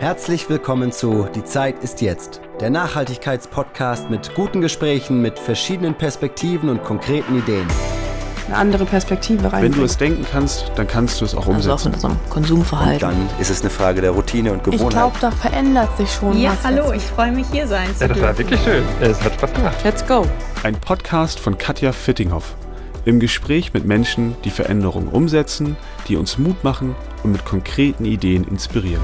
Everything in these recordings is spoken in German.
Herzlich willkommen zu Die Zeit ist jetzt, der Nachhaltigkeitspodcast mit guten Gesprächen, mit verschiedenen Perspektiven und konkreten Ideen. Eine andere Perspektive rein. Wenn du es denken kannst, dann kannst du es auch umsetzen. Also auch in unserem Konsumverhalten. Und dann ist es eine Frage der Routine und Gewohnheit. Ich glaube, da verändert sich schon ja, was. hallo, jetzt. ich freue mich hier sein zu Ja, das war wirklich schön. Es hat Spaß gemacht. Let's go. Ein Podcast von Katja Fittinghoff. Im Gespräch mit Menschen, die Veränderungen umsetzen, die uns Mut machen und mit konkreten Ideen inspirieren.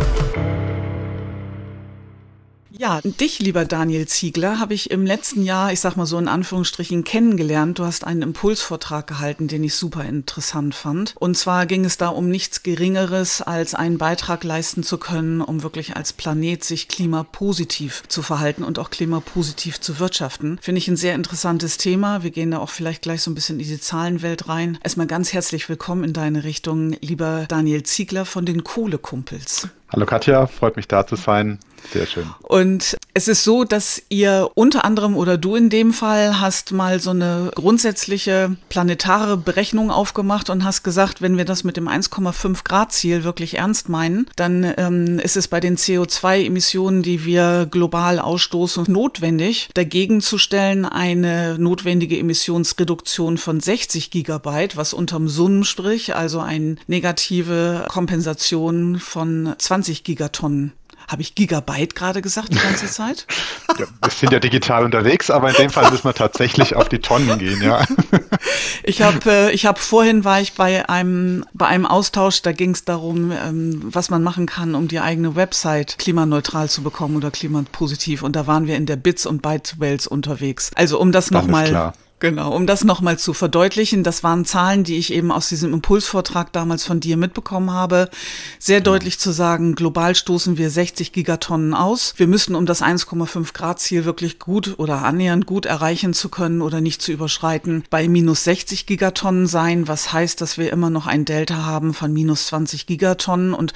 Ja, dich, lieber Daniel Ziegler, habe ich im letzten Jahr, ich sag mal so in Anführungsstrichen, kennengelernt. Du hast einen Impulsvortrag gehalten, den ich super interessant fand. Und zwar ging es da um nichts Geringeres, als einen Beitrag leisten zu können, um wirklich als Planet sich klimapositiv zu verhalten und auch klimapositiv zu wirtschaften. Finde ich ein sehr interessantes Thema. Wir gehen da auch vielleicht gleich so ein bisschen in die Zahlenwelt rein. Erstmal ganz herzlich willkommen in deine Richtung, lieber Daniel Ziegler von den Kohlekumpels. Hallo Katja, freut mich da zu sein. Sehr schön. Und es ist so, dass ihr unter anderem oder du in dem Fall hast mal so eine grundsätzliche planetare Berechnung aufgemacht und hast gesagt, wenn wir das mit dem 1,5 Grad Ziel wirklich ernst meinen, dann ähm, ist es bei den CO2-Emissionen, die wir global ausstoßen, notwendig, dagegen zu stellen eine notwendige Emissionsreduktion von 60 Gigabyte, was unterm Sonnenstrich, also eine negative Kompensation von 20 Gigatonnen habe ich Gigabyte gerade gesagt die ganze Zeit? Ja, wir sind ja digital unterwegs, aber in dem Fall müssen wir tatsächlich auf die Tonnen gehen, ja. Ich habe äh, ich hab vorhin war ich bei einem bei einem Austausch, da ging es darum, ähm, was man machen kann, um die eigene Website klimaneutral zu bekommen oder klimapositiv. Und da waren wir in der Bits und Bytes Welt unterwegs. Also um das nochmal. Genau, um das nochmal zu verdeutlichen, das waren Zahlen, die ich eben aus diesem Impulsvortrag damals von dir mitbekommen habe. Sehr deutlich zu sagen, global stoßen wir 60 Gigatonnen aus. Wir müssen, um das 1,5 Grad Ziel wirklich gut oder annähernd gut erreichen zu können oder nicht zu überschreiten, bei minus 60 Gigatonnen sein, was heißt, dass wir immer noch ein Delta haben von minus 20 Gigatonnen. Und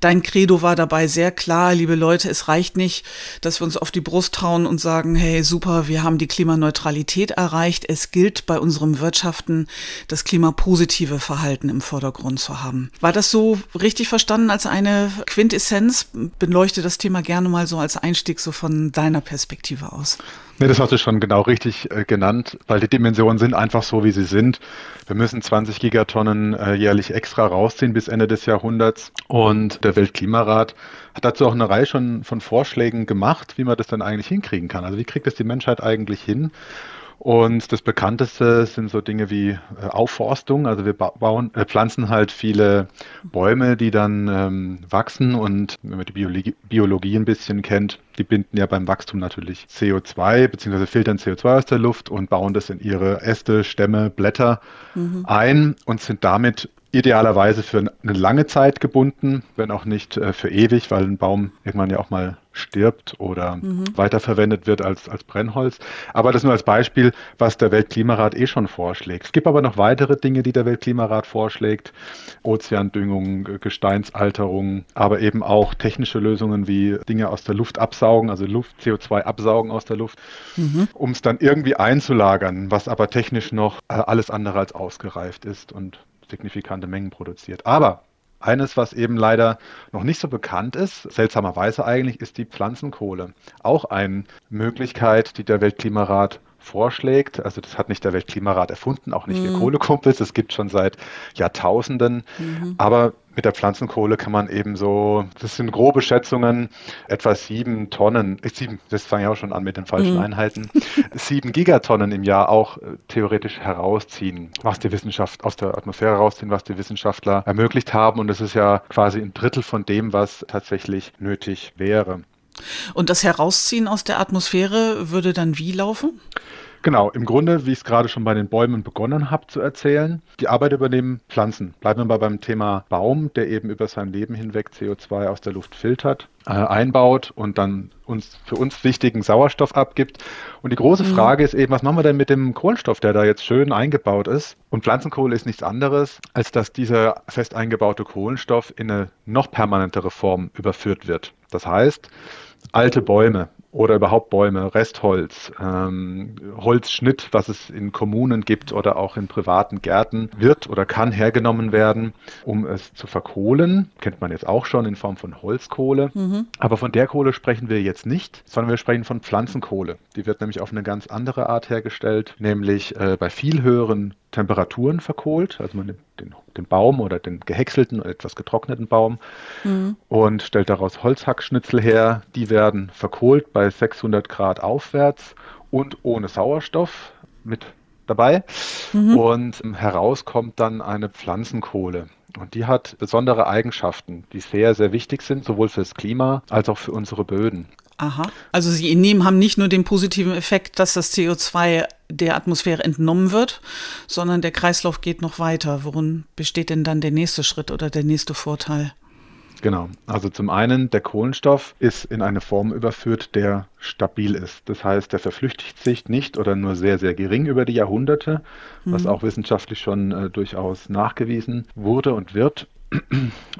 dein Credo war dabei sehr klar, liebe Leute, es reicht nicht, dass wir uns auf die Brust hauen und sagen, hey, super, wir haben die Klimaneutralität erreicht. Es gilt bei unserem Wirtschaften, das klimapositive Verhalten im Vordergrund zu haben. War das so richtig verstanden als eine Quintessenz? Beleuchte das Thema gerne mal so als Einstieg so von deiner Perspektive aus. Nee, das hast du schon genau richtig äh, genannt, weil die Dimensionen sind einfach so, wie sie sind. Wir müssen 20 Gigatonnen äh, jährlich extra rausziehen bis Ende des Jahrhunderts. Und der Weltklimarat hat dazu auch eine Reihe schon von Vorschlägen gemacht, wie man das dann eigentlich hinkriegen kann. Also wie kriegt das die Menschheit eigentlich hin? Und das bekannteste sind so Dinge wie äh, Aufforstung. Also wir ba bauen, äh, pflanzen halt viele Bäume, die dann ähm, wachsen und wenn man die Biologie, Biologie ein bisschen kennt, die binden ja beim Wachstum natürlich CO2 beziehungsweise filtern CO2 aus der Luft und bauen das in ihre Äste, Stämme, Blätter ein und sind damit idealerweise für eine lange Zeit gebunden, wenn auch nicht äh, für ewig, weil ein Baum irgendwann ja auch mal stirbt oder weiterverwendet wird als, als Brennholz. Aber das nur als Beispiel, was der Weltklimarat eh schon vorschlägt. Es gibt aber noch weitere Dinge, die der Weltklimarat vorschlägt. Ozeandüngung, Gesteinsalterung, aber eben auch technische Lösungen wie Dinge aus der Luft absaugen, also Luft, CO2 absaugen aus der Luft, um es dann irgendwie einzulagern, was aber technisch noch äh, alles andere als ausgereift ist und signifikante Mengen produziert. Aber eines, was eben leider noch nicht so bekannt ist, seltsamerweise eigentlich, ist die Pflanzenkohle. Auch eine Möglichkeit, die der Weltklimarat vorschlägt. Also das hat nicht der Weltklimarat erfunden, auch nicht wir Kohlekumpels. Es gibt schon seit Jahrtausenden. Aber mit der Pflanzenkohle kann man eben so, das sind grobe Schätzungen, etwa sieben Tonnen, äh, sieben, das fange ich auch schon an mit den falschen Einheiten, sieben Gigatonnen im Jahr auch äh, theoretisch herausziehen, was die Wissenschaft aus der Atmosphäre herausziehen, was die Wissenschaftler ermöglicht haben. Und das ist ja quasi ein Drittel von dem, was tatsächlich nötig wäre. Und das Herausziehen aus der Atmosphäre würde dann wie laufen? Genau, im Grunde, wie ich es gerade schon bei den Bäumen begonnen habe zu erzählen, die Arbeit übernehmen Pflanzen. Bleiben wir mal beim Thema Baum, der eben über sein Leben hinweg CO2 aus der Luft filtert, äh, einbaut und dann uns für uns wichtigen Sauerstoff abgibt. Und die große Frage ist eben, was machen wir denn mit dem Kohlenstoff, der da jetzt schön eingebaut ist? Und Pflanzenkohle ist nichts anderes, als dass dieser fest eingebaute Kohlenstoff in eine noch permanentere Form überführt wird. Das heißt, alte Bäume oder überhaupt Bäume, Restholz, ähm, Holzschnitt, was es in Kommunen gibt oder auch in privaten Gärten, wird oder kann hergenommen werden, um es zu verkohlen. Kennt man jetzt auch schon in Form von Holzkohle. Mhm. Aber von der Kohle sprechen wir jetzt nicht, sondern wir sprechen von Pflanzenkohle. Die wird nämlich auf eine ganz andere Art hergestellt, nämlich äh, bei viel höheren Temperaturen verkohlt. Also man nimmt den, den Baum oder den gehäckselten oder etwas getrockneten Baum mhm. und stellt daraus Holzhackschnitzel her. Die werden verkohlt bei 600 Grad aufwärts und ohne Sauerstoff mit dabei. Mhm. Und heraus kommt dann eine Pflanzenkohle. Und die hat besondere Eigenschaften, die sehr, sehr wichtig sind, sowohl fürs Klima als auch für unsere Böden. Aha. Also Sie nehmen, haben nicht nur den positiven Effekt, dass das CO2 der Atmosphäre entnommen wird, sondern der Kreislauf geht noch weiter. Worin besteht denn dann der nächste Schritt oder der nächste Vorteil? Genau. Also zum einen, der Kohlenstoff ist in eine Form überführt, der stabil ist. Das heißt, der verflüchtigt sich nicht oder nur sehr, sehr gering über die Jahrhunderte, mhm. was auch wissenschaftlich schon äh, durchaus nachgewiesen wurde und wird.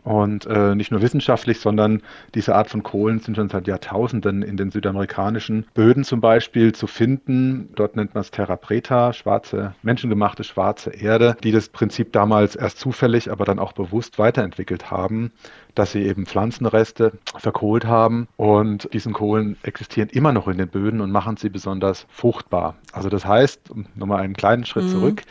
Und äh, nicht nur wissenschaftlich, sondern diese Art von Kohlen sind schon seit Jahrtausenden in den südamerikanischen Böden zum Beispiel zu finden. Dort nennt man es Terra Preta, schwarze, menschengemachte schwarze Erde, die das Prinzip damals erst zufällig, aber dann auch bewusst weiterentwickelt haben, dass sie eben Pflanzenreste verkohlt haben. Und diesen Kohlen existieren immer noch in den Böden und machen sie besonders fruchtbar. Also das heißt, nochmal einen kleinen Schritt mhm. zurück,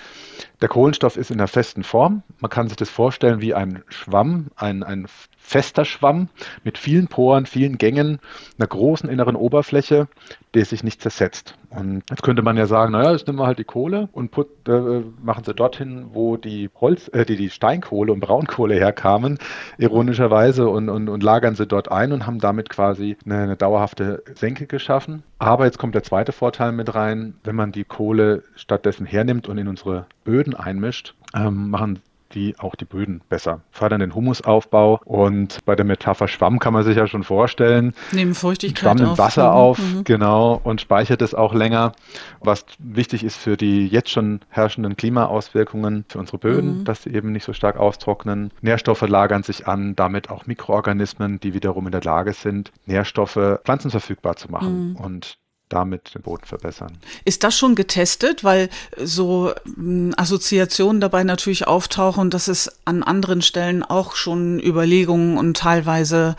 der Kohlenstoff ist in einer festen Form. Man kann sich das vorstellen wie ein Schwamm, ein, ein fester Schwamm mit vielen Poren, vielen Gängen, einer großen inneren Oberfläche, der sich nicht zersetzt. Und jetzt könnte man ja sagen, naja, jetzt nehmen wir halt die Kohle und put, äh, machen sie dorthin, wo die Holz, äh, die, die Steinkohle und Braunkohle herkamen, ironischerweise, und, und, und lagern sie dort ein und haben damit quasi eine, eine dauerhafte Senke geschaffen. Aber jetzt kommt der zweite Vorteil mit rein, wenn man die Kohle stattdessen hernimmt und in unsere Böden einmischt, ähm, machen die auch die Böden besser, fördern den Humusaufbau und bei der Metapher Schwamm kann man sich ja schon vorstellen. Nehmen Feuchtigkeit Schwamm nimmt Wasser mhm. auf, mhm. genau, und speichert es auch länger, was wichtig ist für die jetzt schon herrschenden Klimaauswirkungen für unsere Böden, mhm. dass sie eben nicht so stark austrocknen. Nährstoffe lagern sich an, damit auch Mikroorganismen, die wiederum in der Lage sind, Nährstoffe pflanzenverfügbar zu machen. Mhm. Und damit den Boden verbessern. Ist das schon getestet, weil so hm, Assoziationen dabei natürlich auftauchen, dass es an anderen Stellen auch schon Überlegungen und teilweise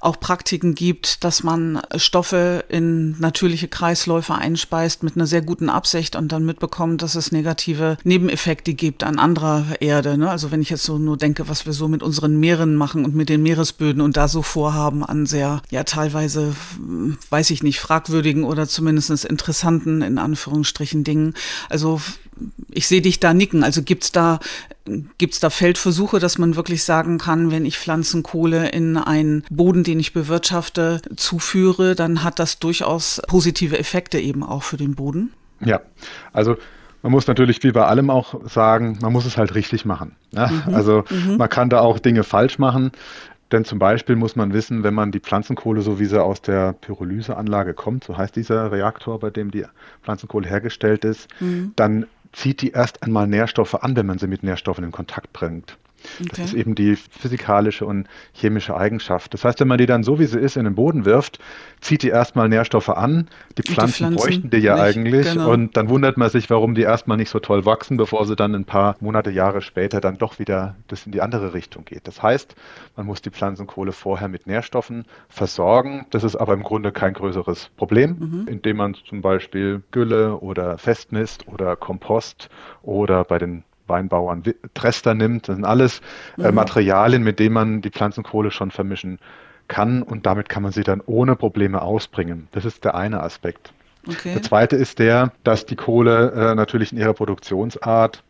auch Praktiken gibt, dass man Stoffe in natürliche Kreisläufe einspeist mit einer sehr guten Absicht und dann mitbekommt, dass es negative Nebeneffekte gibt an anderer Erde. Ne? Also wenn ich jetzt so nur denke, was wir so mit unseren Meeren machen und mit den Meeresböden und da so vorhaben an sehr, ja teilweise, hm, weiß ich nicht, fragwürdigen oder zumindest interessanten, in Anführungsstrichen, Dingen. Also ich sehe dich da nicken. Also gibt's da, gibt's da Feldversuche, dass man wirklich sagen kann, wenn ich Pflanzenkohle in einen Boden, den ich bewirtschafte, zuführe, dann hat das durchaus positive Effekte eben auch für den Boden? Ja, also man muss natürlich wie bei allem auch sagen, man muss es halt richtig machen. Ja? Mhm, also mhm. man kann da auch Dinge falsch machen. Denn zum Beispiel muss man wissen, wenn man die Pflanzenkohle, so wie sie aus der Pyrolyseanlage kommt, so heißt dieser Reaktor, bei dem die Pflanzenkohle hergestellt ist, mhm. dann zieht die erst einmal Nährstoffe an, wenn man sie mit Nährstoffen in Kontakt bringt. Okay. Das ist eben die physikalische und chemische Eigenschaft. Das heißt, wenn man die dann so wie sie ist in den Boden wirft, zieht die erstmal Nährstoffe an. Die Pflanzen, die Pflanzen bräuchten die ja nicht, eigentlich. Genau. Und dann wundert man sich, warum die erstmal nicht so toll wachsen, bevor sie dann ein paar Monate, Jahre später dann doch wieder das in die andere Richtung geht. Das heißt, man muss die Pflanzenkohle vorher mit Nährstoffen versorgen. Das ist aber im Grunde kein größeres Problem, mhm. indem man zum Beispiel Gülle oder Festmist oder Kompost oder bei den Weinbauern Trester nimmt. Das sind alles äh, mhm. Materialien, mit denen man die Pflanzenkohle schon vermischen kann und damit kann man sie dann ohne Probleme ausbringen. Das ist der eine Aspekt. Okay. Der zweite ist der, dass die Kohle äh, natürlich in ihrer Produktionsart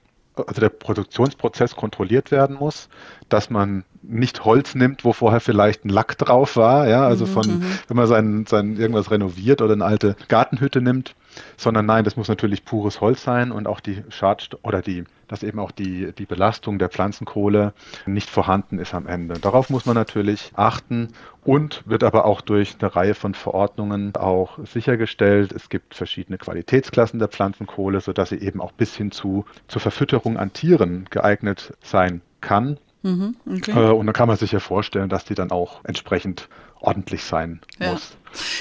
also der Produktionsprozess kontrolliert werden muss, dass man nicht Holz nimmt, wo vorher vielleicht ein Lack drauf war, ja, also mhm, von, mhm. wenn man sein, sein irgendwas renoviert oder eine alte Gartenhütte nimmt, sondern nein, das muss natürlich pures Holz sein und auch die Schadstoff oder die, dass eben auch die, die Belastung der Pflanzenkohle nicht vorhanden ist am Ende. Darauf muss man natürlich achten und wird aber auch durch eine Reihe von Verordnungen auch sichergestellt. Es gibt verschiedene Qualitätsklassen der Pflanzenkohle, sodass sie eben auch bis hin zu zur Verfütterung an Tieren geeignet sein kann Mhm, okay. äh, und dann kann man sich ja vorstellen, dass die dann auch entsprechend ordentlich sein ja. muss.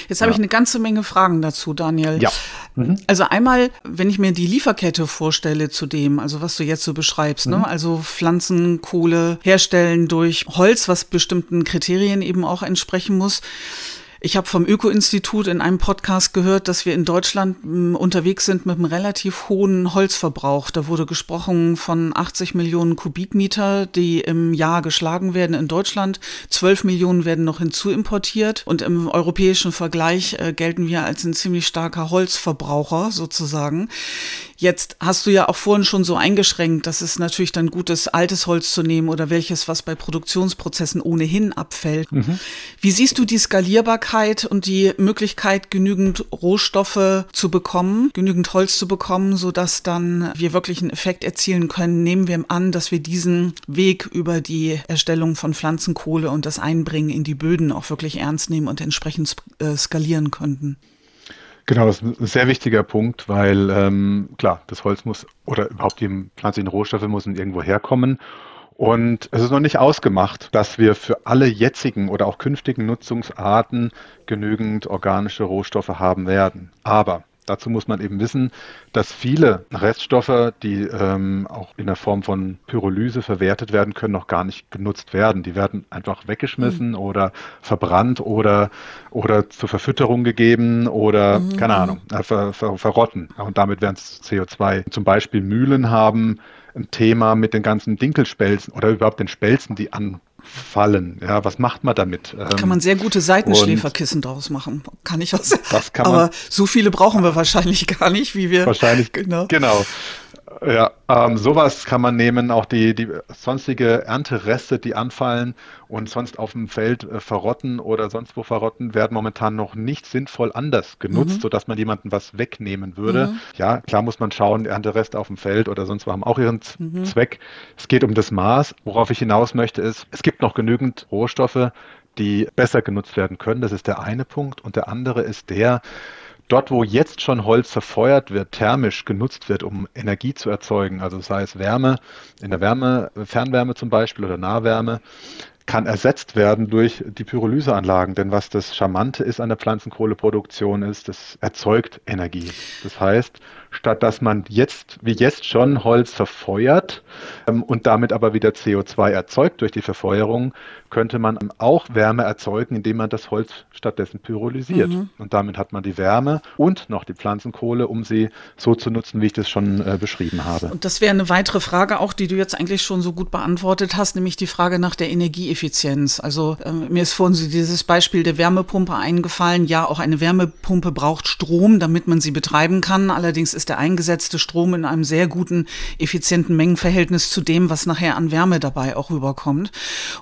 Jetzt habe ja. ich eine ganze Menge Fragen dazu, Daniel. Ja. Mhm. Also einmal, wenn ich mir die Lieferkette vorstelle zu dem, also was du jetzt so beschreibst, ne? mhm. ne? also Pflanzenkohle herstellen durch Holz, was bestimmten Kriterien eben auch entsprechen muss. Ich habe vom Öko-Institut in einem Podcast gehört, dass wir in Deutschland m, hm, unterwegs sind mit einem relativ hohen Holzverbrauch. Da wurde gesprochen von 80 Millionen Kubikmeter, die im Jahr geschlagen werden in Deutschland. 12 Millionen werden noch hinzuimportiert. Und im europäischen Vergleich äh, gelten wir als ein ziemlich starker Holzverbraucher sozusagen. Jetzt hast du ja auch vorhin schon so eingeschränkt, dass es natürlich dann gut ist, altes Holz zu nehmen oder welches, was bei Produktionsprozessen ohnehin abfällt. Mhm. Wie siehst du die Skalierbarkeit und die Möglichkeit, genügend Rohstoffe zu bekommen, genügend Holz zu bekommen, sodass dann wir wirklich einen Effekt erzielen können? Nehmen wir an, dass wir diesen Weg über die Erstellung von Pflanzenkohle und das Einbringen in die Böden auch wirklich ernst nehmen und entsprechend äh, skalieren könnten? Genau, das ist ein sehr wichtiger Punkt, weil ähm, klar, das Holz muss oder überhaupt die pflanzlichen Rohstoffe müssen irgendwo herkommen. Und es ist noch nicht ausgemacht, dass wir für alle jetzigen oder auch künftigen Nutzungsarten genügend organische Rohstoffe haben werden. Aber Dazu muss man eben wissen, dass viele Reststoffe, die ähm, auch in der Form von Pyrolyse verwertet werden können, noch gar nicht genutzt werden. Die werden einfach weggeschmissen mhm. oder verbrannt oder, oder zur Verfütterung gegeben oder, mhm. keine Ahnung, äh, ver, ver, verrotten. Und damit werden es CO2. Zum Beispiel Mühlen haben ein Thema mit den ganzen Dinkelspelzen oder überhaupt den Spelzen, die an fallen. Ja, was macht man damit? Kann man sehr gute Seitenschläferkissen draus machen. Kann ich was? Das kann man. Aber so viele brauchen wir wahrscheinlich gar nicht, wie wir. Wahrscheinlich, genau. genau. Ja, ähm, sowas kann man nehmen, auch die, die sonstige Erntereste, die anfallen und sonst auf dem Feld äh, verrotten oder sonst wo verrotten, werden momentan noch nicht sinnvoll anders genutzt, mhm. sodass man jemanden was wegnehmen würde. Mhm. Ja, klar muss man schauen, Erntereste auf dem Feld oder sonst wo haben auch ihren mhm. Zweck. Es geht um das Maß. Worauf ich hinaus möchte, ist, es gibt noch genügend Rohstoffe, die besser genutzt werden können. Das ist der eine Punkt. Und der andere ist der, dort, wo jetzt schon Holz verfeuert wird, thermisch genutzt wird, um Energie zu erzeugen, also sei es Wärme, in der Wärme, Fernwärme zum Beispiel oder Nahwärme, kann ersetzt werden durch die Pyrolyseanlagen. Denn was das Charmante ist an der Pflanzenkohleproduktion ist, das erzeugt Energie. Das heißt, statt dass man jetzt, wie jetzt schon Holz verfeuert ähm, und damit aber wieder CO2 erzeugt durch die Verfeuerung, könnte man auch Wärme erzeugen, indem man das Holz stattdessen pyrolysiert. Mhm. Und damit hat man die Wärme und noch die Pflanzenkohle, um sie so zu nutzen, wie ich das schon äh, beschrieben habe. Und das wäre eine weitere Frage auch, die du jetzt eigentlich schon so gut beantwortet hast, nämlich die Frage nach der Energieeffizienz. Also äh, mir ist vorhin so dieses Beispiel der Wärmepumpe eingefallen. Ja, auch eine Wärmepumpe braucht Strom, damit man sie betreiben kann. Allerdings ist der eingesetzte Strom in einem sehr guten, effizienten Mengenverhältnis zu dem, was nachher an Wärme dabei auch rüberkommt.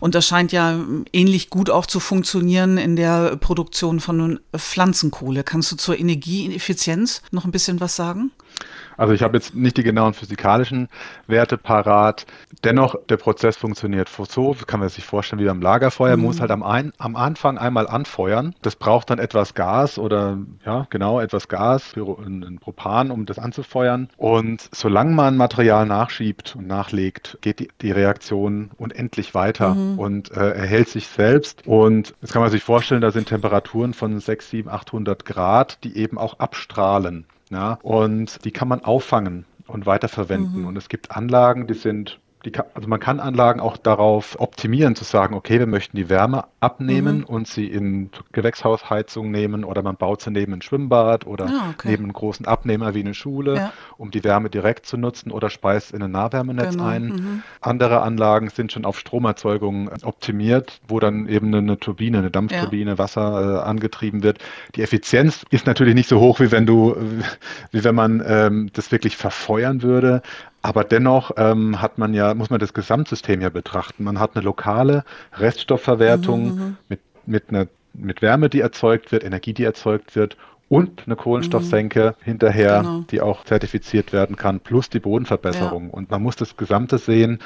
Und das scheint ja ähnlich gut auch zu funktionieren in der Produktion von Pflanzenkohle. Kannst du zur Energieeffizienz noch ein bisschen was sagen? Also ich habe jetzt nicht die genauen physikalischen Werte parat. Dennoch, der Prozess funktioniert so, kann man sich vorstellen, wie beim Lagerfeuer. Man muss mhm. halt am, ein, am Anfang einmal anfeuern. Das braucht dann etwas Gas oder, ja, genau, etwas Gas, ein Propan, um das anzufeuern. Und solange man Material nachschiebt und nachlegt, geht die, die Reaktion unendlich weiter mhm. und äh, erhält sich selbst. Und jetzt kann man sich vorstellen, da sind Temperaturen von 6, 7, 800 Grad, die eben auch abstrahlen. Ja, und die kann man auffangen und weiterverwenden. Mhm. Und es gibt Anlagen, die sind die, also man kann Anlagen auch darauf optimieren, zu sagen, okay, wir möchten die Wärme abnehmen mhm. und sie in Gewächshausheizung nehmen oder man baut sie neben ein Schwimmbad oder ah, okay. neben einen großen Abnehmer wie eine Schule, ja. um die Wärme direkt zu nutzen oder speist in ein Nahwärmenetz genau. ein. Mhm. Andere Anlagen sind schon auf Stromerzeugung optimiert, wo dann eben eine Turbine, eine Dampfturbine, ja. Wasser äh, angetrieben wird. Die Effizienz ist natürlich nicht so hoch, wie wenn du, wie wenn man ähm, das wirklich verfeuern würde. Aber dennoch ähm, hat man ja, muss man das Gesamtsystem ja betrachten. Man hat eine lokale Reststoffverwertung mhm, mhm, mit, mit, einer, mit Wärme, die erzeugt wird, Energie, die erzeugt wird und eine Kohlenstoffsenke mhm. hinterher, genau. die auch zertifiziert werden kann, plus die Bodenverbesserung. Ja. Und man muss das Gesamte sehen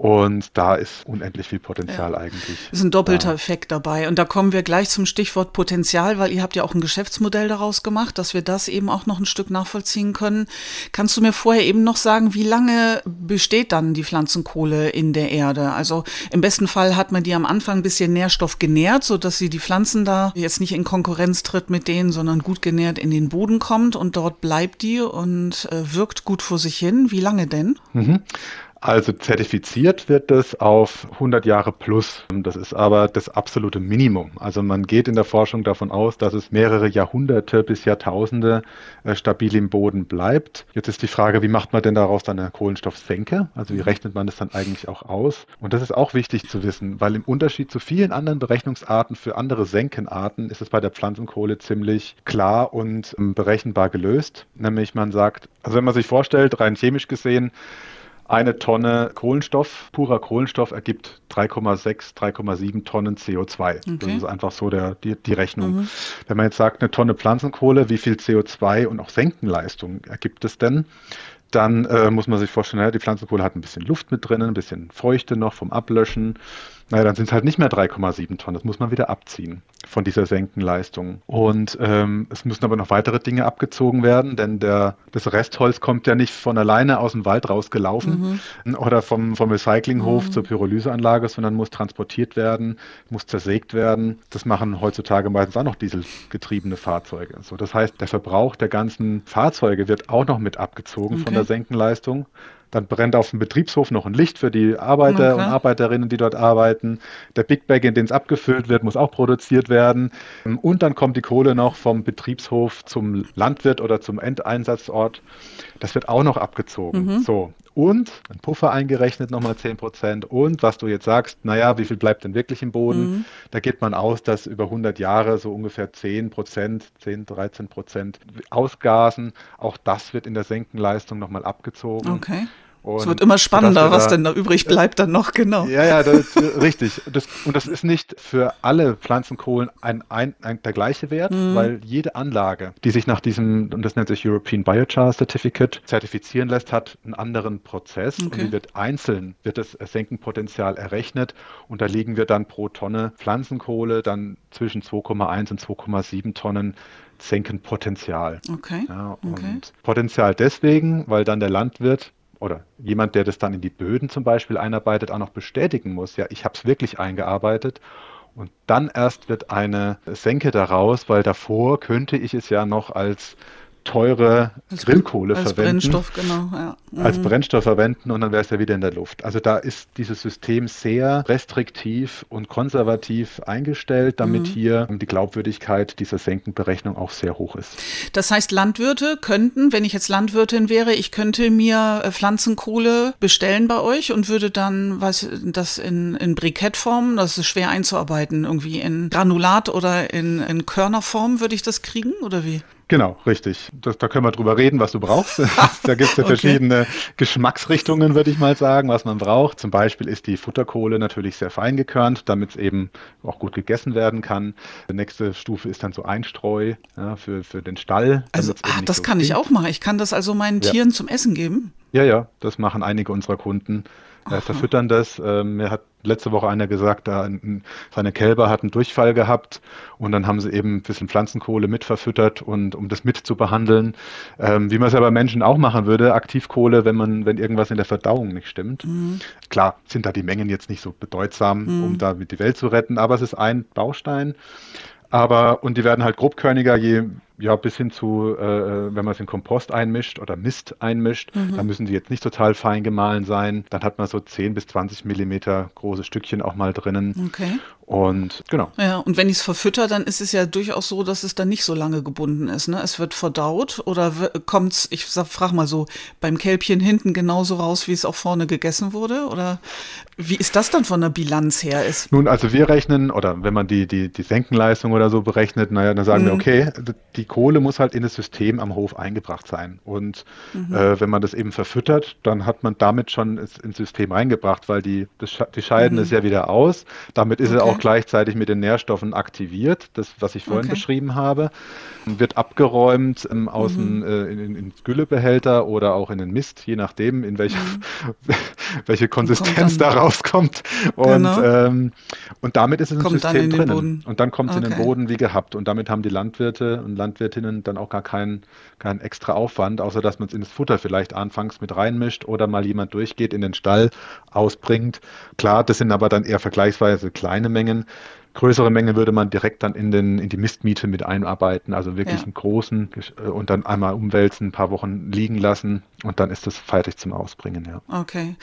Und da ist unendlich viel Potenzial ja. eigentlich. Ist ein doppelter da. Effekt dabei. Und da kommen wir gleich zum Stichwort Potenzial, weil ihr habt ja auch ein Geschäftsmodell daraus gemacht, dass wir das eben auch noch ein Stück nachvollziehen können. Kannst du mir vorher eben noch sagen, wie lange besteht dann die Pflanzenkohle in der Erde? Also im besten Fall hat man die am Anfang ein bisschen Nährstoff genährt, sodass sie die Pflanzen da jetzt nicht in Konkurrenz tritt mit denen, sondern gut genährt in den Boden kommt und dort bleibt die und äh, wirkt gut vor sich hin. Wie lange denn? Mhm. Also zertifiziert wird das auf 100 Jahre plus. Das ist aber das absolute Minimum. Also man geht in der Forschung davon aus, dass es mehrere Jahrhunderte bis Jahrtausende äh, stabil im Boden bleibt. Jetzt ist die Frage, wie macht man denn daraus dann eine Kohlenstoffsenke? Also wie rechnet man das dann eigentlich auch aus? Und das ist auch wichtig zu wissen, weil im Unterschied zu vielen anderen Berechnungsarten für andere Senkenarten ist es bei der Pflanzenkohle ziemlich klar und ähm, berechenbar gelöst. Nämlich man sagt, also wenn man sich vorstellt, rein chemisch gesehen, eine Tonne Kohlenstoff, purer Kohlenstoff ergibt 3,6, 3,7 Tonnen CO2. Okay. Das ist einfach so der, die, die Rechnung. Mhm. Wenn man jetzt sagt, eine Tonne Pflanzenkohle, wie viel CO2 und auch Senkenleistung ergibt es denn? Dann äh, muss man sich vorstellen, ja, die Pflanzenkohle hat ein bisschen Luft mit drin, ein bisschen Feuchte noch vom Ablöschen. Naja, dann sind es halt nicht mehr 3,7 Tonnen. Das muss man wieder abziehen von dieser Senkenleistung. Und ähm, es müssen aber noch weitere Dinge abgezogen werden, denn der, das Restholz kommt ja nicht von alleine aus dem Wald rausgelaufen mhm. oder vom, vom Recyclinghof mhm. zur Pyrolyseanlage, sondern muss transportiert werden, muss zersägt werden. Das machen heutzutage meistens auch noch dieselgetriebene Fahrzeuge. So, das heißt, der Verbrauch der ganzen Fahrzeuge wird auch noch mit abgezogen okay. von der Senkenleistung. Dann brennt auf dem Betriebshof noch ein Licht für die Arbeiter okay. und Arbeiterinnen, die dort arbeiten. Der Big Bag, in den es abgefüllt wird, muss auch produziert werden. Und dann kommt die Kohle noch vom Betriebshof zum Landwirt oder zum Endeinsatzort. Das wird auch noch abgezogen. Mhm. So. Und ein Puffer eingerechnet, nochmal 10 Prozent. Und was du jetzt sagst, naja, wie viel bleibt denn wirklich im Boden? Mhm. Da geht man aus, dass über 100 Jahre so ungefähr 10 Prozent, 10, 13 Prozent ausgasen. Auch das wird in der Senkenleistung nochmal abgezogen. Okay. Und es wird immer spannender, was da, denn da übrig bleibt dann noch, genau. Ja, ja, das, richtig. Das, und das ist nicht für alle Pflanzenkohlen ein, ein, ein der gleiche Wert, mhm. weil jede Anlage, die sich nach diesem, und das nennt sich European Biochar Certificate, zertifizieren lässt, hat einen anderen Prozess. Okay. Und die wird einzeln, wird das Senkenpotenzial errechnet. Und da liegen wir dann pro Tonne Pflanzenkohle dann zwischen 2,1 und 2,7 Tonnen Senkenpotenzial. Okay. Ja, und okay. Potenzial deswegen, weil dann der Landwirt oder jemand, der das dann in die Böden zum Beispiel einarbeitet, auch noch bestätigen muss, ja, ich habe es wirklich eingearbeitet. Und dann erst wird eine Senke daraus, weil davor könnte ich es ja noch als teure als, Grillkohle als verwenden. Brennstoff, genau. Ja. Mhm. Als Brennstoff verwenden und dann wäre es ja wieder in der Luft. Also da ist dieses System sehr restriktiv und konservativ eingestellt, damit mhm. hier die Glaubwürdigkeit dieser Senkenberechnung auch sehr hoch ist. Das heißt, Landwirte könnten, wenn ich jetzt Landwirtin wäre, ich könnte mir äh, Pflanzenkohle bestellen bei euch und würde dann was das in, in Brikettform, das ist schwer einzuarbeiten, irgendwie in Granulat oder in, in Körnerform würde ich das kriegen oder wie? Genau, richtig. Das, da können wir drüber reden, was du brauchst. da gibt es ja okay. verschiedene Geschmacksrichtungen, würde ich mal sagen, was man braucht. Zum Beispiel ist die Futterkohle natürlich sehr fein gekörnt, damit es eben auch gut gegessen werden kann. Die nächste Stufe ist dann so Einstreu ja, für, für den Stall. Also, ach, das so kann klingt. ich auch machen. Ich kann das also meinen ja. Tieren zum Essen geben? Ja, ja, das machen einige unserer Kunden. Äh, verfüttern das. Ähm, mir hat letzte Woche einer gesagt, da ein, seine Kälber hatten Durchfall gehabt und dann haben sie eben ein bisschen Pflanzenkohle mit verfüttert und um das mit zu behandeln, ähm, wie man es ja bei Menschen auch machen würde, Aktivkohle, wenn man, wenn irgendwas in der Verdauung nicht stimmt. Mhm. Klar sind da die Mengen jetzt nicht so bedeutsam, mhm. um damit die Welt zu retten, aber es ist ein Baustein. Aber, und die werden halt grobkörniger, je ja, bis hin zu, äh, äh, wenn man es in Kompost einmischt oder Mist einmischt, mhm. dann müssen die jetzt nicht total fein gemahlen sein. Dann hat man so 10 bis 20 Millimeter große Stückchen auch mal drinnen. Okay. Und genau. Ja, und wenn ich es verfütter, dann ist es ja durchaus so, dass es dann nicht so lange gebunden ist. Ne? Es wird verdaut oder kommt es, ich frage mal so, beim Kälbchen hinten genauso raus, wie es auch vorne gegessen wurde? Oder wie ist das dann von der Bilanz her? Ist? Nun, also wir rechnen, oder wenn man die, die, die Senkenleistung oder so berechnet, naja, dann sagen mhm. wir, okay, die Kohle muss halt in das System am Hof eingebracht sein. Und mhm. äh, wenn man das eben verfüttert, dann hat man damit schon ins System eingebracht, weil die, das, die scheiden mhm. es ja wieder aus. Damit ist okay. er auch gleichzeitig mit den Nährstoffen aktiviert, das, was ich vorhin okay. beschrieben habe. Wird abgeräumt ähm, aus mhm. äh, in, in, in Güllebehälter oder auch in den Mist, je nachdem, in welche, mhm. welche Konsistenz da rauskommt. Und, genau. ähm, und damit ist es im System drinnen. Und dann kommt es okay. in den Boden wie gehabt. Und damit haben die Landwirte und Landwirtinnen dann auch gar keinen, keinen extra Aufwand, außer dass man es ins Futter vielleicht anfangs mit reinmischt oder mal jemand durchgeht in den Stall, ausbringt. Klar, das sind aber dann eher vergleichsweise kleine Mengen. Größere Menge würde man direkt dann in, den, in die Mistmiete mit einarbeiten, also wirklich ja. einen großen äh, und dann einmal umwälzen, ein paar Wochen liegen lassen und dann ist das fertig zum Ausbringen, ja. Okay.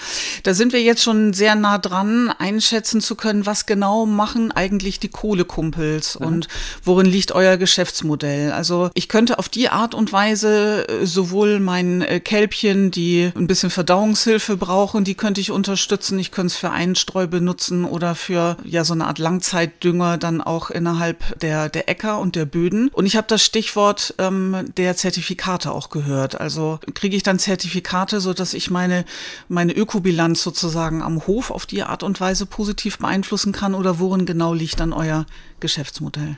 Da sind wir jetzt schon sehr nah dran, einschätzen zu können, was genau machen eigentlich die Kohlekumpels mhm. und worin liegt euer Geschäftsmodell. Also ich könnte auf die Art und Weise äh, sowohl mein äh, Kälbchen, die ein bisschen Verdauungshilfe brauchen, die könnte ich unterstützen. Ich könnte es für Einstreu benutzen oder für ja so eine Art Langzeit Dünger dann auch innerhalb der, der Äcker und der Böden. Und ich habe das Stichwort ähm, der Zertifikate auch gehört. Also kriege ich dann Zertifikate, so ich meine, meine Ökobilanz sozusagen am Hof auf die Art und Weise positiv beeinflussen kann oder worin genau liegt dann euer Geschäftsmodell?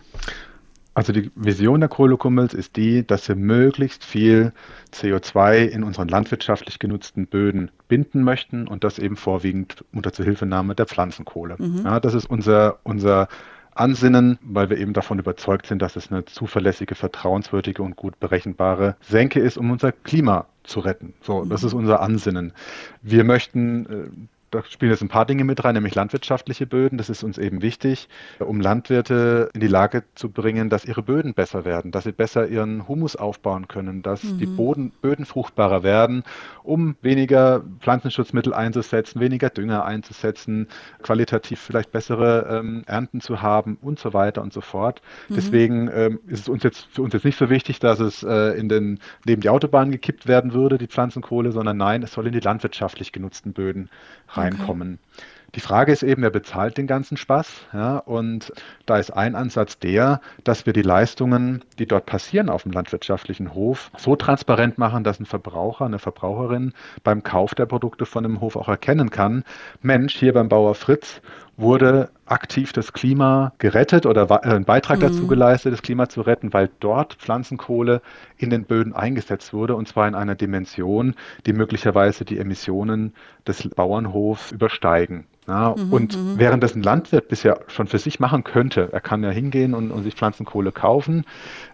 Also die Vision der Kohlekummels ist die, dass wir möglichst viel CO2 in unseren landwirtschaftlich genutzten Böden binden möchten und das eben vorwiegend unter Zuhilfenahme der Pflanzenkohle. Mhm. Ja, das ist unser, unser Ansinnen, weil wir eben davon überzeugt sind, dass es eine zuverlässige, vertrauenswürdige und gut berechenbare Senke ist, um unser Klima zu retten. So, das ist mhm. unser Ansinnen. Wir möchten äh, da spielen jetzt ein paar Dinge mit rein, nämlich landwirtschaftliche Böden. Das ist uns eben wichtig, um Landwirte in die Lage zu bringen, dass ihre Böden besser werden, dass sie besser ihren Humus aufbauen können, dass mhm. die Boden, Böden fruchtbarer werden, um weniger Pflanzenschutzmittel einzusetzen, weniger Dünger einzusetzen, qualitativ vielleicht bessere ähm, Ernten zu haben und so weiter und so fort. Mhm. Deswegen ähm, ist es uns jetzt für uns jetzt nicht so wichtig, dass es äh, in den neben die Autobahn gekippt werden würde, die Pflanzenkohle, sondern nein, es soll in die landwirtschaftlich genutzten Böden reinkommen. Okay. Die Frage ist eben, wer bezahlt den ganzen Spaß? Ja, und da ist ein Ansatz der, dass wir die Leistungen, die dort passieren auf dem landwirtschaftlichen Hof, so transparent machen, dass ein Verbraucher, eine Verbraucherin beim Kauf der Produkte von dem Hof auch erkennen kann, Mensch, hier beim Bauer Fritz wurde aktiv das Klima gerettet oder äh, einen Beitrag mhm. dazu geleistet, das Klima zu retten, weil dort Pflanzenkohle in den Böden eingesetzt wurde und zwar in einer Dimension, die möglicherweise die Emissionen des Bauernhofs übersteigen. Ja, mhm, und mhm. während das ein Landwirt bisher schon für sich machen könnte, er kann ja hingehen und, und, sich Pflanzenkohle kaufen,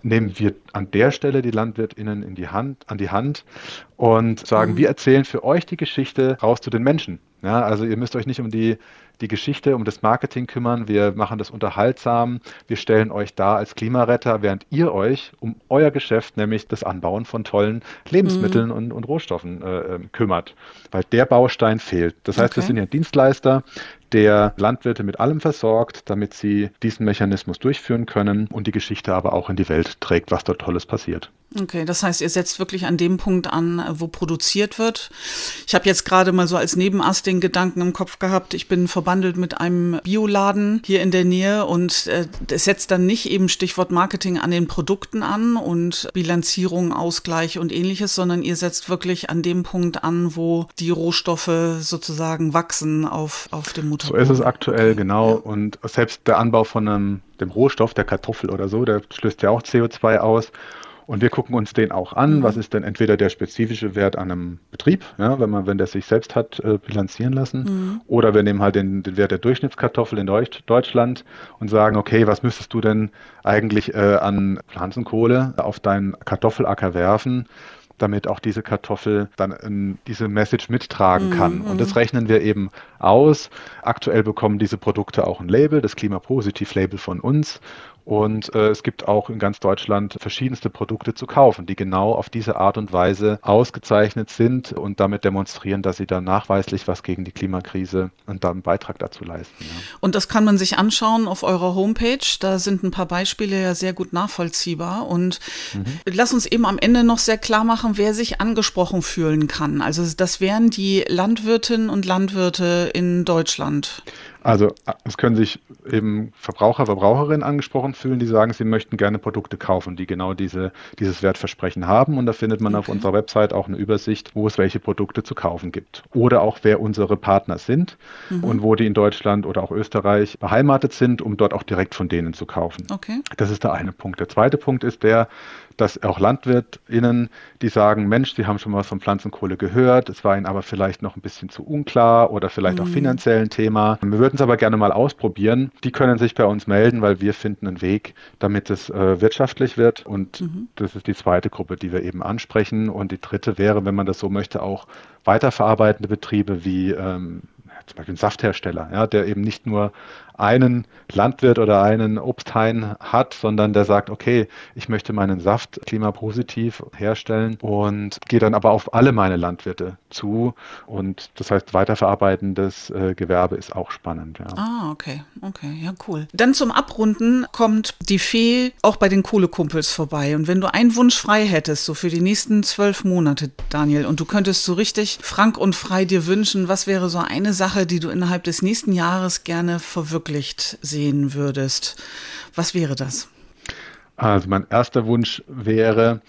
nehmen wir an der Stelle die LandwirtInnen in die Hand, an die Hand und sagen, mhm. wir erzählen für euch die Geschichte raus zu den Menschen. Ja, also ihr müsst euch nicht um die die Geschichte, um das Marketing kümmern. Wir machen das unterhaltsam. Wir stellen euch da als Klimaretter, während ihr euch um euer Geschäft, nämlich das Anbauen von tollen Lebensmitteln mhm. und, und, Rohstoffen äh, ähm, kümmert. Weil der Baustein fehlt. Das heißt, okay. wir sind ja Dienstleister, der Landwirte mit allem versorgt, damit sie diesen Mechanismus durchführen können und die Geschichte aber auch in die Welt trägt, was dort Tolles passiert. Okay, das heißt, ihr setzt wirklich an dem Punkt an, wo produziert wird. Ich habe jetzt gerade mal so als Nebenast den Gedanken im Kopf gehabt, ich bin verbandelt mit einem Bioladen hier in der Nähe und äh, es setzt dann nicht eben Stichwort Marketing an den Produkten an und Bilanzierung, Ausgleich und ähnliches, sondern ihr setzt wirklich an dem Punkt an, wo die Rohstoffe sozusagen wachsen auf, auf dem Mutter. So ist es aktuell, genau. Ja. Und selbst der Anbau von einem, dem Rohstoff, der Kartoffel oder so, der stößt ja auch CO2 aus. Und wir gucken uns den auch an. Mhm. Was ist denn entweder der spezifische Wert an einem Betrieb, ja, wenn man, wenn der sich selbst hat äh, bilanzieren lassen, mhm. oder wir nehmen halt den, den Wert der Durchschnittskartoffel in Deutsch, Deutschland und sagen, okay, was müsstest du denn eigentlich äh, an Pflanzenkohle auf deinen Kartoffelacker werfen? Damit auch diese Kartoffel dann diese Message mittragen kann. Mhm. Und das rechnen wir eben aus. Aktuell bekommen diese Produkte auch ein Label, das Klimapositiv-Label von uns. Und äh, es gibt auch in ganz Deutschland verschiedenste Produkte zu kaufen, die genau auf diese Art und Weise ausgezeichnet sind und damit demonstrieren, dass sie dann nachweislich was gegen die Klimakrise und dann einen Beitrag dazu leisten. Ja. Und das kann man sich anschauen auf eurer Homepage. Da sind ein paar Beispiele ja sehr gut nachvollziehbar. Und mhm. lass uns eben am Ende noch sehr klar machen, wer sich angesprochen fühlen kann. Also das wären die Landwirtinnen und Landwirte in Deutschland. Also es können sich eben Verbraucher, Verbraucherinnen angesprochen fühlen, die sagen, sie möchten gerne Produkte kaufen, die genau diese, dieses Wertversprechen haben. Und da findet man okay. auf unserer Website auch eine Übersicht, wo es welche Produkte zu kaufen gibt. Oder auch wer unsere Partner sind mhm. und wo die in Deutschland oder auch Österreich beheimatet sind, um dort auch direkt von denen zu kaufen. Okay. Das ist der eine Punkt. Der zweite Punkt ist der, dass auch LandwirtInnen, die sagen, Mensch, die haben schon mal von Pflanzenkohle gehört, es war ihnen aber vielleicht noch ein bisschen zu unklar oder vielleicht mhm. auch finanziell ein Thema. Wir würden es aber gerne mal ausprobieren. Die können sich bei uns melden, weil wir finden einen Weg, damit es äh, wirtschaftlich wird. Und mhm. das ist die zweite Gruppe, die wir eben ansprechen. Und die dritte wäre, wenn man das so möchte, auch weiterverarbeitende Betriebe wie ähm, zum Beispiel ein Safthersteller, ja, der eben nicht nur einen Landwirt oder einen Obsthain hat, sondern der sagt, okay, ich möchte meinen Saft klimapositiv herstellen und gehe dann aber auf alle meine Landwirte zu. Und das heißt, weiterverarbeitendes äh, Gewerbe ist auch spannend. Ja. Ah, okay, okay, ja, cool. Dann zum Abrunden kommt die Fee auch bei den Kohlekumpels vorbei. Und wenn du einen Wunsch frei hättest, so für die nächsten zwölf Monate, Daniel, und du könntest so richtig frank und frei dir wünschen, was wäre so eine Sache, die du innerhalb des nächsten Jahres gerne verwirklichen verwirklicht sehen würdest, was wäre das? Also mein erster Wunsch wäre,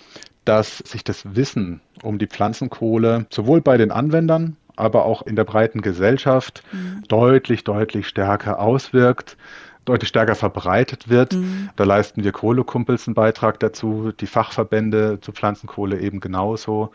dass sich das Wissen um die Pflanzenkohle sowohl bei den Anwendern, aber auch in der breiten Gesellschaft mhm. deutlich, deutlich stärker auswirkt deutlich stärker verbreitet wird. Mhm. Da leisten wir Kohlekumpels einen Beitrag dazu, die Fachverbände zur Pflanzenkohle eben genauso.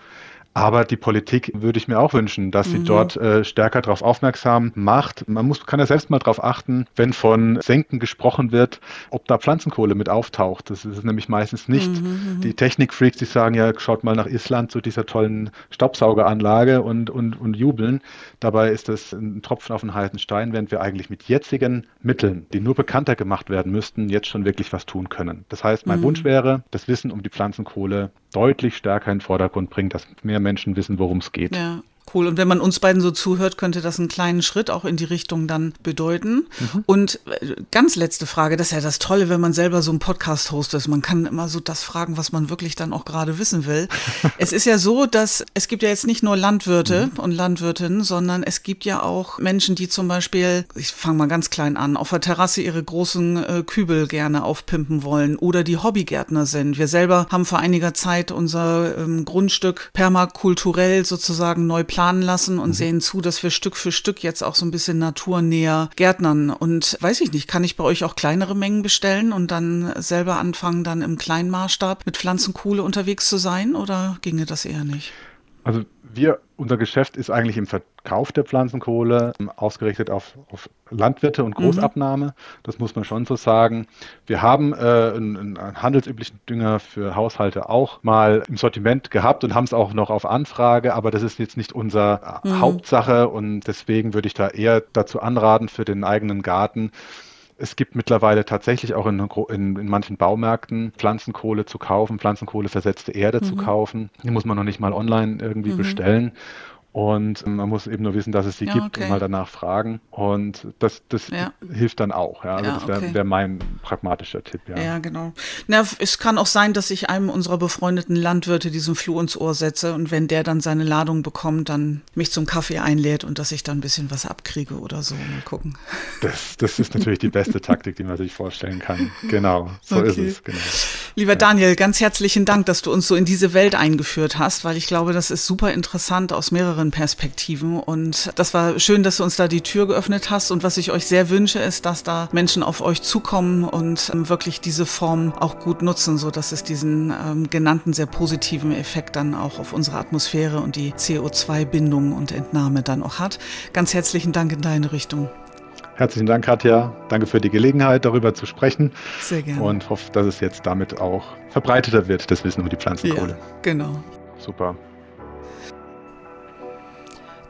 Aber die Politik würde ich mir auch wünschen, dass sie mhm. dort äh, stärker darauf aufmerksam macht. Man muss, kann ja selbst mal darauf achten, wenn von Senken gesprochen wird, ob da Pflanzenkohle mit auftaucht. Das ist nämlich meistens nicht. Mhm, mhm. die Technikfreaks, die sagen ja, schaut mal nach Island zu dieser tollen Staubsaugeranlage und, und, und jubeln. Dabei ist das ein Tropfen auf den heißen Stein, während wir eigentlich mit jetzigen Mitteln, die nur bekannter gemacht werden müssten, jetzt schon wirklich was tun können. Das heißt, mein mhm. Wunsch wäre, das Wissen um die Pflanzenkohle deutlich stärker in den Vordergrund bringen, dass mehr Menschen wissen, worum es geht. Ja. Cool. Und wenn man uns beiden so zuhört, könnte das einen kleinen Schritt auch in die Richtung dann bedeuten. Mhm. Und äh, ganz letzte Frage, das ist ja das Tolle, wenn man selber so einen Podcast hostet. Man kann immer so das fragen, was man wirklich dann auch gerade wissen will. es ist ja so, dass es gibt ja jetzt nicht nur Landwirte mhm. und Landwirtinnen, sondern es gibt ja auch Menschen, die zum Beispiel, ich fange mal ganz klein an, auf der Terrasse ihre großen äh, Kübel gerne aufpimpen wollen oder die Hobbygärtner sind. Wir selber haben vor einiger Zeit unser ähm, Grundstück permakulturell sozusagen neu planen lassen und mhm. sehen zu, dass wir Stück für Stück jetzt auch so ein bisschen naturnäher gärtnern. Und weiß ich nicht, kann ich bei euch auch kleinere Mengen bestellen und dann selber anfangen, dann im kleinen Maßstab mit Pflanzenkohle unterwegs zu sein oder ginge das eher nicht? Also wir, unser Geschäft ist eigentlich im Verkauf der Pflanzenkohle ähm, ausgerichtet auf, auf Landwirte und mhm. Großabnahme. Mhm. Das muss man schon so sagen. Wir haben äh, einen, einen, handelsüblichen Dünger für Haushalte auch mal im Sortiment gehabt und haben es auch noch auf Anfrage, aber das ist jetzt nicht unsere mhm. Hauptsache und deswegen würde ich da eher dazu anraten, für den eigenen Garten es gibt mittlerweile tatsächlich auch in, in, in, manchen Baumärkten Pflanzenkohle zu kaufen, Pflanzenkohleversetzte Erde mhm. zu kaufen. Die muss man noch nicht mal online irgendwie mhm. bestellen. Und man muss eben nur wissen, dass es sie ja, gibt okay. und mal danach fragen. Und das, das ja. hilft dann auch. Ja, also ja, das wäre okay. wär mein pragmatischer Tipp. Ja, ja genau. Na, es kann auch sein, dass ich einem unserer befreundeten Landwirte diesen Floh ins Ohr setze und wenn der dann seine Ladung bekommt, dann mich zum Kaffee einlädt und dass ich dann ein bisschen was abkriege oder so. Mal gucken. Das, das ist natürlich die beste Taktik, die man sich vorstellen kann. Genau, so okay. ist es. Genau. Lieber Daniel, ganz herzlichen Dank, dass du uns so in diese Welt eingeführt hast, weil ich glaube, das ist super interessant aus mehreren anderen Perspektiven. Und das war schön, dass du uns da die Tür geöffnet hast. Und was ich euch sehr wünsche, ist, dass da Menschen auf euch zukommen und ähm, wirklich diese Form auch gut nutzen, so dass es diesen ähm, genannten sehr positiven Effekt dann auch auf unsere Atmosphäre und die CO2-Bindung und Entnahme dann auch hat. Ganz herzlichen Dank in deine Richtung. Herzlichen Dank, Katja. Danke für die Gelegenheit, darüber zu sprechen. Sehr gerne. Und hoffe, dass es jetzt damit auch verbreiteter wird, das Wissen über die Pflanzenkohle. Ja, genau. Super.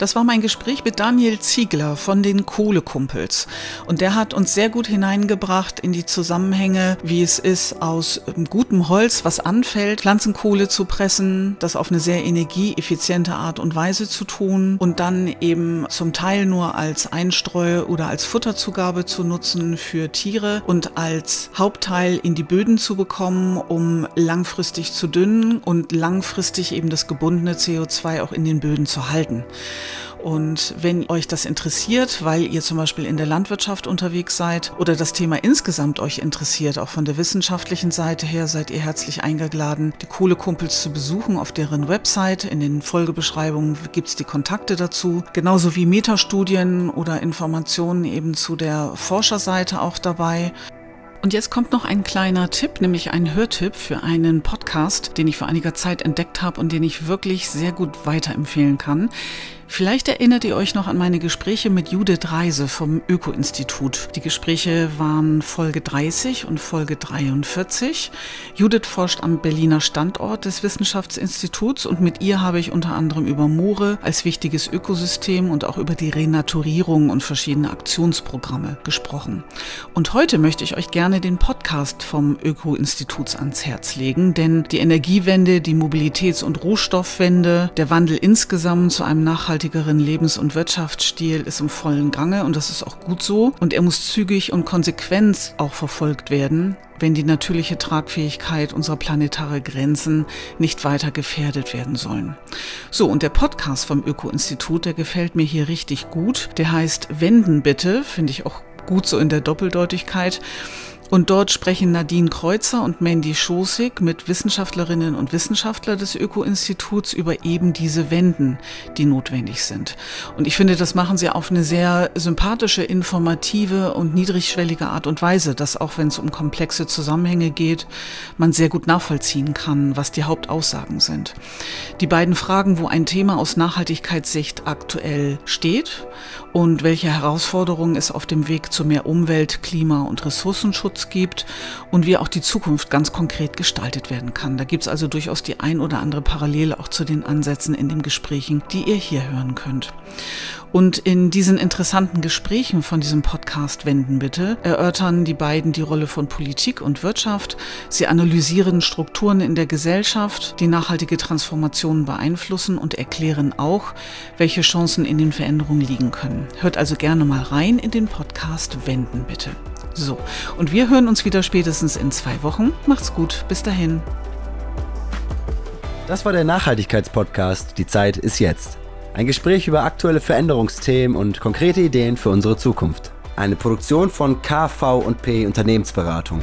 Das war mein Gespräch mit Daniel Ziegler von den Kohlekumpels. Und der hat uns sehr gut hineingebracht in die Zusammenhänge, wie es ist, aus ähm, gutem Holz, was anfällt, Pflanzenkohle zu pressen, das auf eine sehr energieeffiziente Art und Weise zu tun und dann eben zum Teil nur als Einstreu oder als Futterzugabe zu nutzen für Tiere und als Hauptteil in die Böden zu bekommen, um langfristig zu dünnen und langfristig eben das gebundene CO2 auch in den Böden zu halten. Und wenn euch das interessiert, weil ihr zum Beispiel in der Landwirtschaft unterwegs seid oder das Thema insgesamt euch interessiert, auch von der wissenschaftlichen Seite her, seid ihr herzlich eingeladen, die Kohlekumpels zu besuchen auf deren Website. In den Folgebeschreibungen gibt es die Kontakte dazu. Genauso wie Metastudien oder Informationen eben zu der Forscherseite auch dabei. Und jetzt kommt noch ein kleiner Tipp, nämlich ein Hörtipp für einen Podcast, den ich vor einiger Zeit entdeckt habe und den ich wirklich sehr gut weiterempfehlen kann. Vielleicht erinnert ihr euch noch an meine Gespräche mit Judith Reise vom Öko-Institut. Die Gespräche waren Folge 30 und Folge 43. Judith forscht am Berliner Standort des Wissenschaftsinstituts und mit ihr habe ich unter anderem über Moore als wichtiges Ökosystem und auch über die Renaturierung und verschiedene Aktionsprogramme gesprochen. Und heute möchte ich euch gerne den Podcast vom Öko-Instituts ans Herz legen, denn die Energiewende, die Mobilitäts- und Rohstoffwende, der Wandel insgesamt zu einem nachhaltigen nachhaltigeren Lebens- und Wirtschaftsstil ist im vollen Gange und das ist auch gut so. Und er muss zügig und konsequent auch verfolgt werden, wenn die natürliche Tragfähigkeit unserer planetare Grenzen nicht weiter gefährdet werden sollen. So, und der Podcast vom Öko-Institut, der gefällt mir hier richtig gut. Der heißt Wenden bitte, finde ich auch gut so in der Doppeldeutigkeit. Und dort sprechen Nadine Kreuzer und Mandy Schosig mit Wissenschaftlerinnen und Wissenschaftlern des Öko-Instituts über eben diese Wenden, die notwendig sind. Und ich finde, das machen sie auf eine sehr sympathische, informative und niedrigschwellige Art und Weise, dass auch wenn es um komplexe Zusammenhänge geht, man sehr gut nachvollziehen kann, was die Hauptaussagen sind. Die beiden Fragen, wo ein Thema aus Nachhaltigkeitssicht aktuell steht und welche Herausforderungen es auf dem Weg zu mehr Umwelt, Klima und Ressourcenschutz Schutz gibt und wie auch die Zukunft ganz konkret gestaltet werden kann. Da gibt es also durchaus die ein oder andere Parallele auch zu den Ansätzen in den Gesprächen, die ihr hier hören könnt. Und in diesen interessanten Gesprächen von diesem Podcast Wenden bitte erörtern die beiden die Rolle von Politik und Wirtschaft. Sie analysieren Strukturen in der Gesellschaft, die nachhaltige Transformationen beeinflussen und erklären auch, welche Chancen in den Veränderungen liegen können. Hört also gerne mal rein in den Podcast Wenden bitte. So, und wir hören uns wieder spätestens in zwei Wochen. Macht's gut, bis dahin. Das war der Nachhaltigkeitspodcast. Die Zeit ist jetzt. Ein Gespräch über aktuelle Veränderungsthemen und konkrete Ideen für unsere Zukunft. Eine Produktion von KV&P Unternehmensberatung.